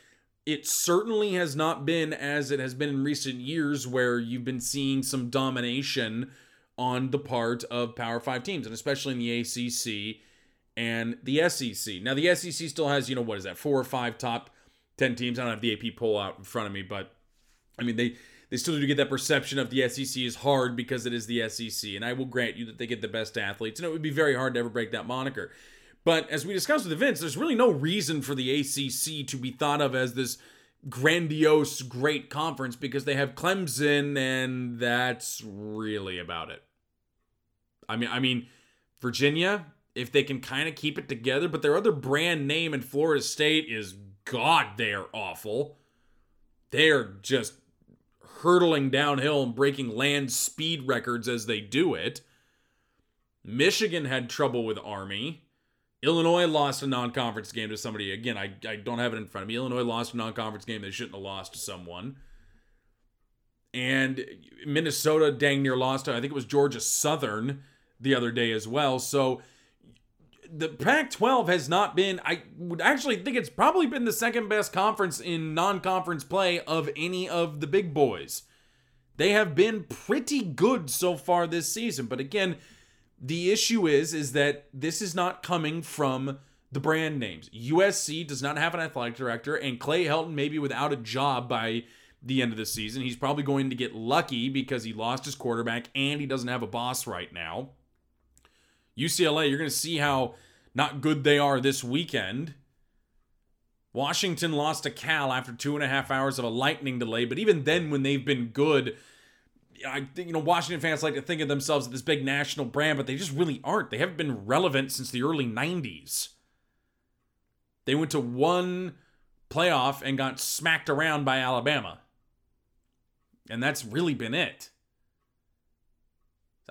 it certainly has not been as it has been in recent years where you've been seeing some domination on the part of Power 5 teams, and especially in the ACC and the SEC. Now, the SEC still has, you know, what is that, four or five top 10 teams. I don't have the AP poll out in front of me, but I mean, they they still do get that perception of the SEC is hard because it is the SEC. And I will grant you that they get the best athletes, and it would be very hard to ever break that moniker. But as we discussed with Vince, there's really no reason for the ACC to be thought of as this grandiose, great conference because they have Clemson, and that's really about it. I mean, I mean, Virginia, if they can kind of keep it together, but their other brand name in Florida State is God, they are awful. They are just hurtling downhill and breaking land speed records as they do it. Michigan had trouble with Army. Illinois lost a non conference game to somebody. Again, I, I don't have it in front of me. Illinois lost a non conference game they shouldn't have lost to someone. And Minnesota dang near lost to, I think it was Georgia Southern the other day as well. So the Pac 12 has not been, I would actually think it's probably been the second best conference in non conference play of any of the big boys. They have been pretty good so far this season. But again, the issue is is that this is not coming from the brand names. USC does not have an athletic director, and Clay Helton may be without a job by the end of the season. He's probably going to get lucky because he lost his quarterback and he doesn't have a boss right now. UCLA, you're going to see how not good they are this weekend. Washington lost to Cal after two and a half hours of a lightning delay, but even then, when they've been good, I think you know Washington fans like to think of themselves as this big national brand, but they just really aren't. They haven't been relevant since the early '90s. They went to one playoff and got smacked around by Alabama, and that's really been it.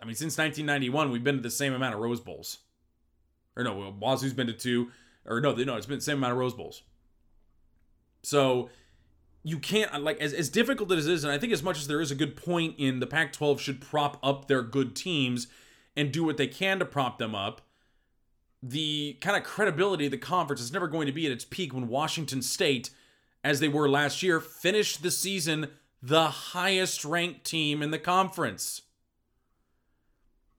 I mean, since 1991, we've been to the same amount of Rose Bowls. Or no, Wazoo's been to two. Or no, no, it's been the same amount of Rose Bowls. So you can't uh, like as, as difficult as it is, and I think as much as there is a good point in the Pac-12 should prop up their good teams and do what they can to prop them up. The kind of credibility of the conference is never going to be at its peak when Washington State, as they were last year, finished the season the highest ranked team in the conference.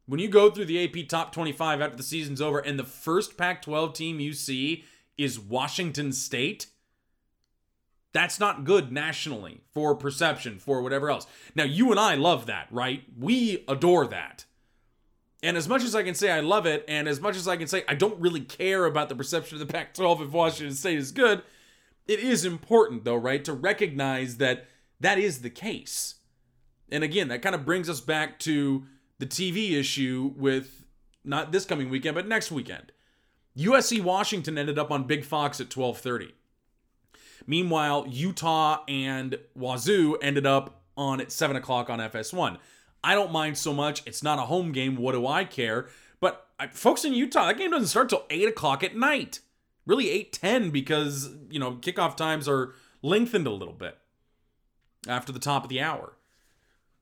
When you go through the AP top 25 after the season's over and the first Pac 12 team you see is Washington State, that's not good nationally for perception, for whatever else. Now, you and I love that, right? We adore that. And as much as I can say I love it, and as much as I can say I don't really care about the perception of the Pac 12 if Washington State is good, it is important, though, right, to recognize that that is the case. And again, that kind of brings us back to the TV issue with not this coming weekend, but next weekend. USC Washington ended up on Big Fox at 12:30. Meanwhile, Utah and Wazoo ended up on at 7 o'clock on FS1. I don't mind so much. It's not a home game. What do I care? But I, folks in Utah, that game doesn't start till 8 o'clock at night. Really 8:10 because you know kickoff times are lengthened a little bit after the top of the hour.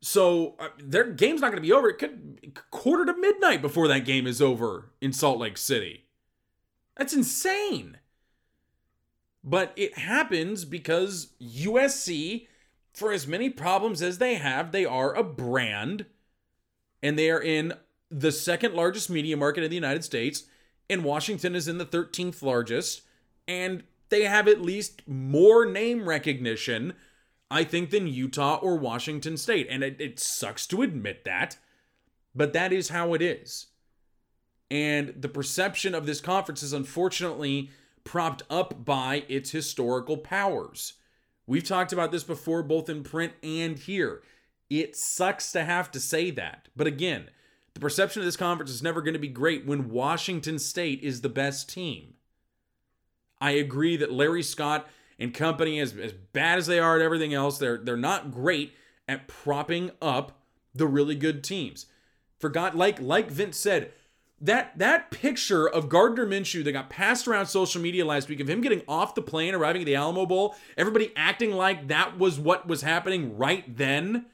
So uh, their game's not going to be over. It could quarter to midnight before that game is over in Salt Lake City. That's insane. But it happens because USC, for as many problems as they have, they are a brand and they are in the second largest media market in the United States, and Washington is in the 13th largest, and they have at least more name recognition I think, than Utah or Washington State. And it, it sucks to admit that, but that is how it is. And the perception of this conference is unfortunately propped up by its historical powers. We've talked about this before, both in print and here. It sucks to have to say that. But again, the perception of this conference is never going to be great when Washington State is the best team. I agree that Larry Scott and company, as, as bad as they are at everything else, they're they're not great at propping up the really good teams. Forgot like like Vince said, that that picture of Gardner Minshew that got passed around social media last week of him getting off the plane, arriving at the Alamo Bowl, everybody acting like that was what was happening right then.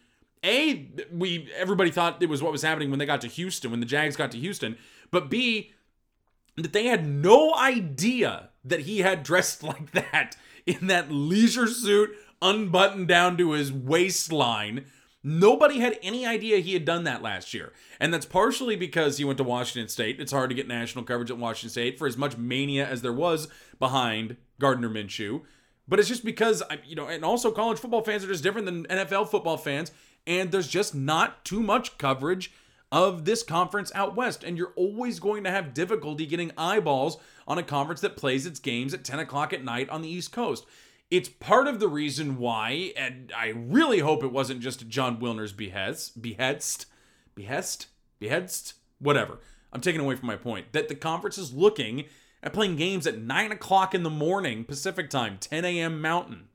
A, we everybody thought it was what was happening when they got to Houston, when the Jags got to Houston. But B, that they had no idea that he had dressed like that in that leisure suit, unbuttoned down to his waistline. Nobody had any idea he had done that last year. And that's partially because he went to Washington State. It's hard to get national coverage at Washington State for as much mania as there was behind Gardner Minshew. But it's just because, you know, and also college football fans are just different than NFL football fans. And there's just not too much coverage of this conference out west. And you're always going to have difficulty getting eyeballs on a conference that plays its games at 10 o'clock at night on the East Coast. It's part of the reason why, and I really hope it wasn't just Jon Wilner's behest, behest, behest, behest, whatever. I'm taking away from my point that the conference is looking at playing games at 9 o'clock in the morning Pacific time, 10 a.m. Mountain.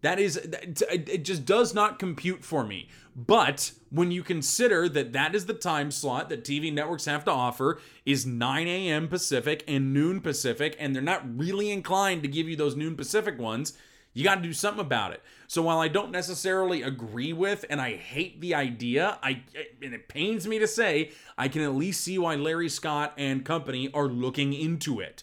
That is, it just does not compute for me. But when you consider that that is the time slot that TV networks have to offer is 9 a.m. Pacific and noon Pacific, and they're not really inclined to give you those noon Pacific ones, you got to do something about it. So while I don't necessarily agree with and I hate the idea, I and it pains me to say, I can at least see why Larry Scott and company are looking into it.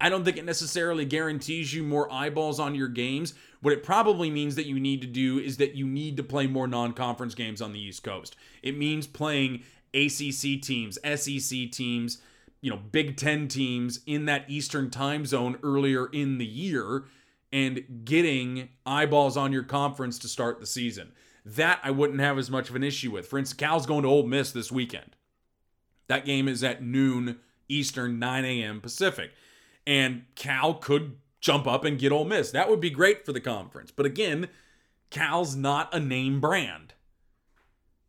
I don't think it necessarily guarantees you more eyeballs on your games. What it probably means that you need to do is that you need to play more non conference games on the East Coast. It means playing ACC teams, SEC teams, you know, Big Ten teams in that Eastern time zone earlier in the year and getting eyeballs on your conference to start the season. That I wouldn't have as much of an issue with. For instance, Cal's going to Ole Miss this weekend. That game is at noon Eastern, 9 a.m. Pacific and Cal could jump up and get Ole Miss. That would be great for the conference. But again, Cal's not a name brand.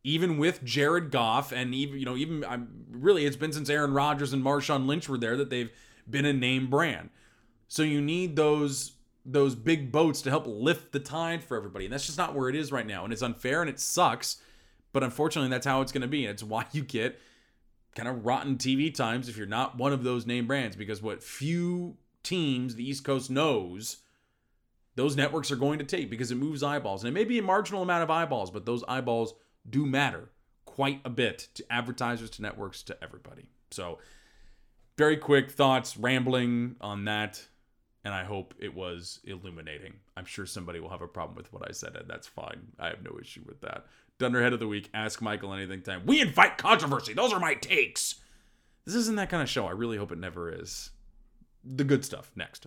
Even with Jared Goff and even you know even I'm really it's been since Aaron Rodgers and Marshawn Lynch were there that they've been a name brand. So you need those those big boats to help lift the tide for everybody. And that's just not where it is right now. And it's unfair and it sucks. But unfortunately, that's how it's going to be. And it's why you get kind of rotten TV times if you're not one of those name brands because what few teams the East Coast knows those networks are going to take because it moves eyeballs. And it may be a marginal amount of eyeballs, but those eyeballs do matter quite a bit to advertisers, to networks, to everybody. So, very quick thoughts, rambling on that. And I hope it was illuminating. I'm sure somebody will have a problem with what I said, and that's fine. I have no issue with that. Dunderhead of the Week, Ask Michael Anything Time. We invite controversy. Those are my takes. This isn't that kind of show. I really hope it never is. The good stuff next.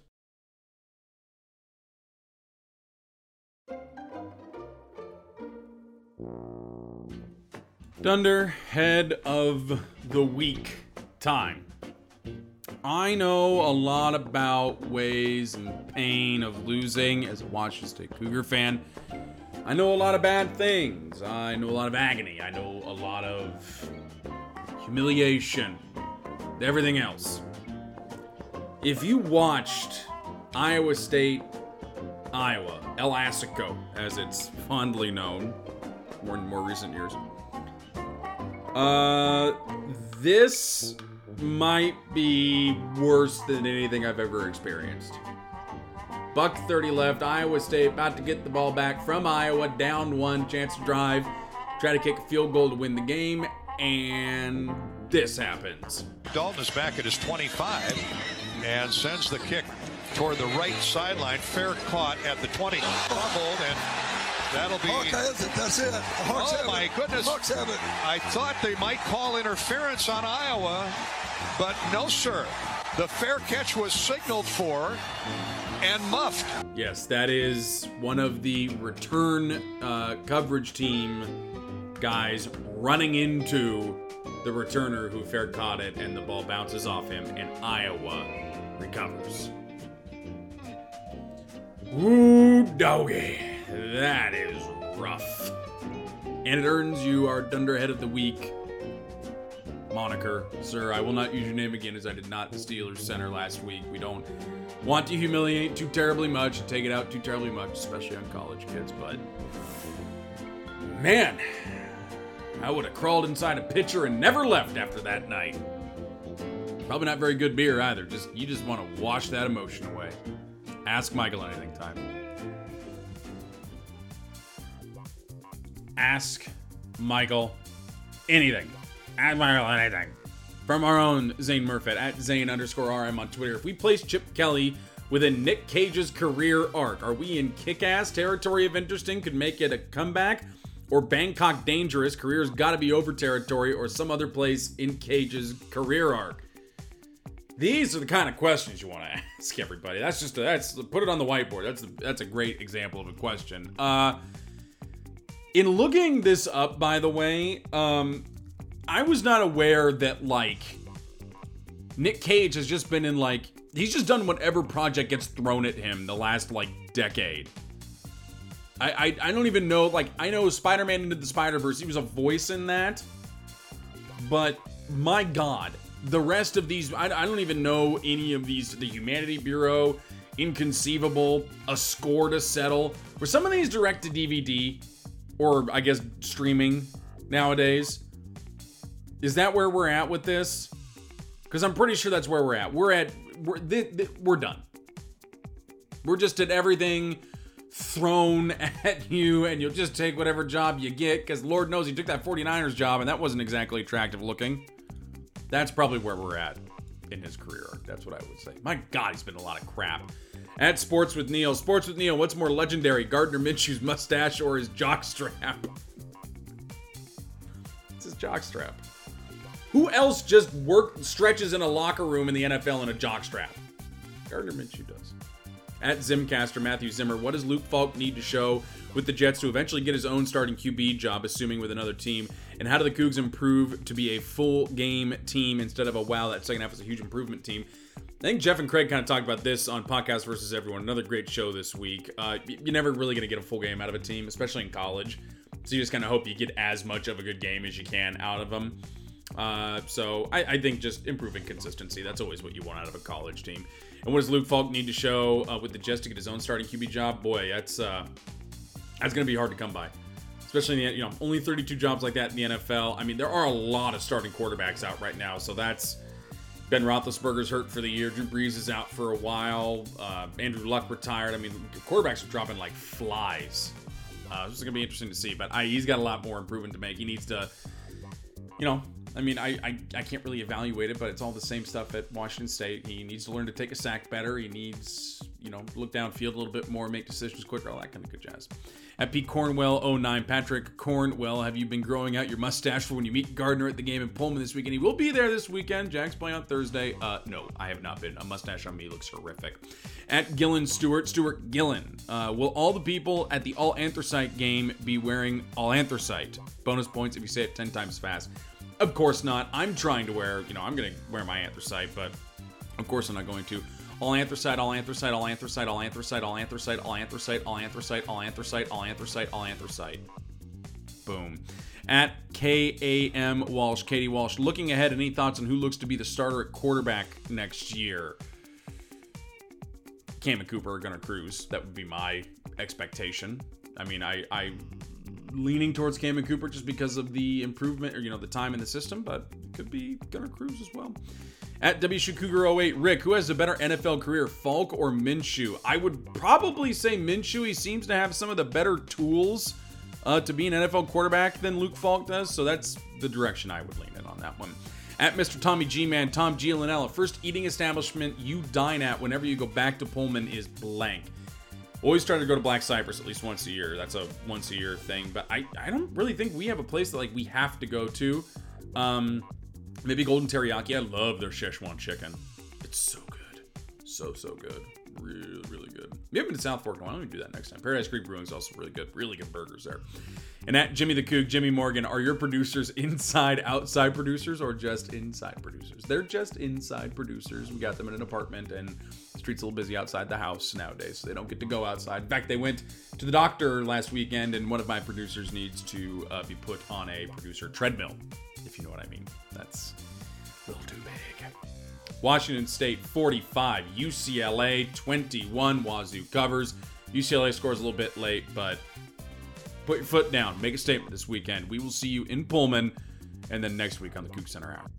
Dunderhead of the Week time. I know a lot about ways and pain of losing as a Washington State Cougar fan. I know a lot of bad things. I know a lot of agony. I know a lot of humiliation. Everything else. If you watched Iowa State, Iowa, El Assico, as it's fondly known, more in more recent years, uh, this might be worse than anything I've ever experienced. Buck 30 left. Iowa State about to get the ball back from Iowa, down one, chance to drive, try to kick a field goal to win the game, and this happens. Dalton is back at his 25 and sends the kick toward the right sideline. Fair caught at the 20. Fumbled and That'll be. Hawk has it. That's it. Hawks oh my it. goodness! Hawks have it. I thought they might call interference on Iowa, but no, sir. The fair catch was signaled for and muffed. Yes, that is one of the return uh, coverage team guys running into the returner who fair caught it, and the ball bounces off him, and Iowa recovers. Ooh, doggy. That is rough. And it earns you our Dunderhead of the Week moniker. Sir, I will not use your name again as I did not the Steelers center last week. We don't want to humiliate too terribly much and take it out too terribly much, especially on college kids, but man, I would have crawled inside a pitcher and never left after that night. Probably not very good beer either. Just you just want to wash that emotion away. Ask Michael anything time. Ask Michael anything. Michael anything. From our own Zane Murphy at Zane underscore RM on Twitter. If we place Chip Kelly within Nick Cage's career arc, are we in kick ass territory of interesting? Could make it a comeback? Or Bangkok dangerous? Career's gotta be over territory or some other place in Cage's career arc? These are the kind of questions you want to ask everybody. That's just a, that's put it on the whiteboard. That's that's a great example of a question. Uh, in looking this up, by the way, um, I was not aware that like Nick Cage has just been in like he's just done whatever project gets thrown at him the last like decade. I I, I don't even know like I know Spider-Man into the Spider-Verse. He was a voice in that, but my God, the rest of these I, I don't even know any of these. The Humanity Bureau, Inconceivable, A Score to Settle. Were some of these direct to DVD or I guess streaming nowadays? Is that where we're at with this? Because I'm pretty sure that's where we're at. We're at we're th- th- we're done. We're just at everything thrown at you, and you'll just take whatever job you get. Because Lord knows you took that 49ers job, and that wasn't exactly attractive looking. That's probably where we're at in his career. That's what I would say. My God, he's been a lot of crap. At Sports with Neil. Sports with Neil, what's more legendary, Gardner Minshew's mustache or his jockstrap? it's his jockstrap. Who else just work stretches in a locker room in the NFL in a jockstrap? Gardner Minshew does. At Zimcaster, Matthew Zimmer, what does Luke Falk need to show with the Jets to eventually get his own starting QB job, assuming with another team? And how do the Cougs improve to be a full game team instead of a wow, that second half was a huge improvement team? I think Jeff and Craig kind of talked about this on Podcast versus Everyone. Another great show this week. Uh, you're never really going to get a full game out of a team, especially in college. So you just kind of hope you get as much of a good game as you can out of them. Uh, so I, I, think just improving consistency. That's always what you want out of a college team. And what does Luke Falk need to show uh, with the Jets to get his own starting QB job? Boy, that's uh, that's going to be hard to come by. Especially in the you know only 32 jobs like that in the NFL. I mean, there are a lot of starting quarterbacks out right now, so that's Ben Roethlisberger's hurt for the year. Drew Brees is out for a while. Uh, Andrew Luck retired. I mean, quarterbacks are dropping like flies. Uh, this is going to be interesting to see, but I, he's got a lot more improvement to make. He needs to, you know, I mean, I, I, I can't really evaluate it, but it's all the same stuff at Washington State. He needs to learn to take a sack better. He needs, you know, look downfield a little bit more, make decisions quicker, all that kind of good jazz. At Pete Cornwell 09, Patrick Cornwell, have you been growing out your mustache for when you meet Gardner at the game in Pullman this weekend? He will be there this weekend. Jack's playing on Thursday. Uh, no, I have not been. A mustache on me looks horrific. At Gillen Stewart, Stewart Gillen, uh, will all the people at the All Anthracite game be wearing All Anthracite? Bonus points if you say it 10 times fast. Of course not. I'm trying to wear, you know, I'm going to wear my anthracite, but of course I'm not going to. All anthracite, all anthracite, all anthracite, all anthracite, all anthracite, all anthracite, all anthracite, all anthracite, all anthracite, all anthracite. Boom. At KAM Walsh, Katie Walsh, looking ahead, any thoughts on who looks to be the starter at quarterback next year? Cammon Cooper are going to cruise. That would be my expectation. I mean, I, I leaning towards Cammon Cooper just because of the improvement or you know the time in the system, but it could be Gunner Cruz as well. At W Cougar 08, Rick, who has a better NFL career, Falk or Minshew? I would probably say Minshew. He seems to have some of the better tools uh, to be an NFL quarterback than Luke Falk does, so that's the direction I would lean in on that one. At Mr. Tommy G Man, Tom Gialinella, first eating establishment you dine at whenever you go back to Pullman is blank. Always try to go to Black Cypress at least once a year. That's a once a year thing. But I, I don't really think we have a place that like we have to go to. Um, maybe Golden Teriyaki. I love their Szechuan chicken. It's so good, so so good, really really good. We haven't been to South Fork. Don't we do that next time? Paradise Creek Brewing is also really good. Really good burgers there. And at Jimmy the Coug, Jimmy Morgan, are your producers inside, outside producers, or just inside producers? They're just inside producers. We got them in an apartment, and the street's a little busy outside the house nowadays, so they don't get to go outside. In fact, they went to the doctor last weekend, and one of my producers needs to uh, be put on a producer treadmill, if you know what I mean. That's a little too big. Washington State 45, UCLA 21. Wazoo covers. UCLA scores a little bit late, but put your foot down, make a statement this weekend. We will see you in Pullman, and then next week on the Coug Center Hour.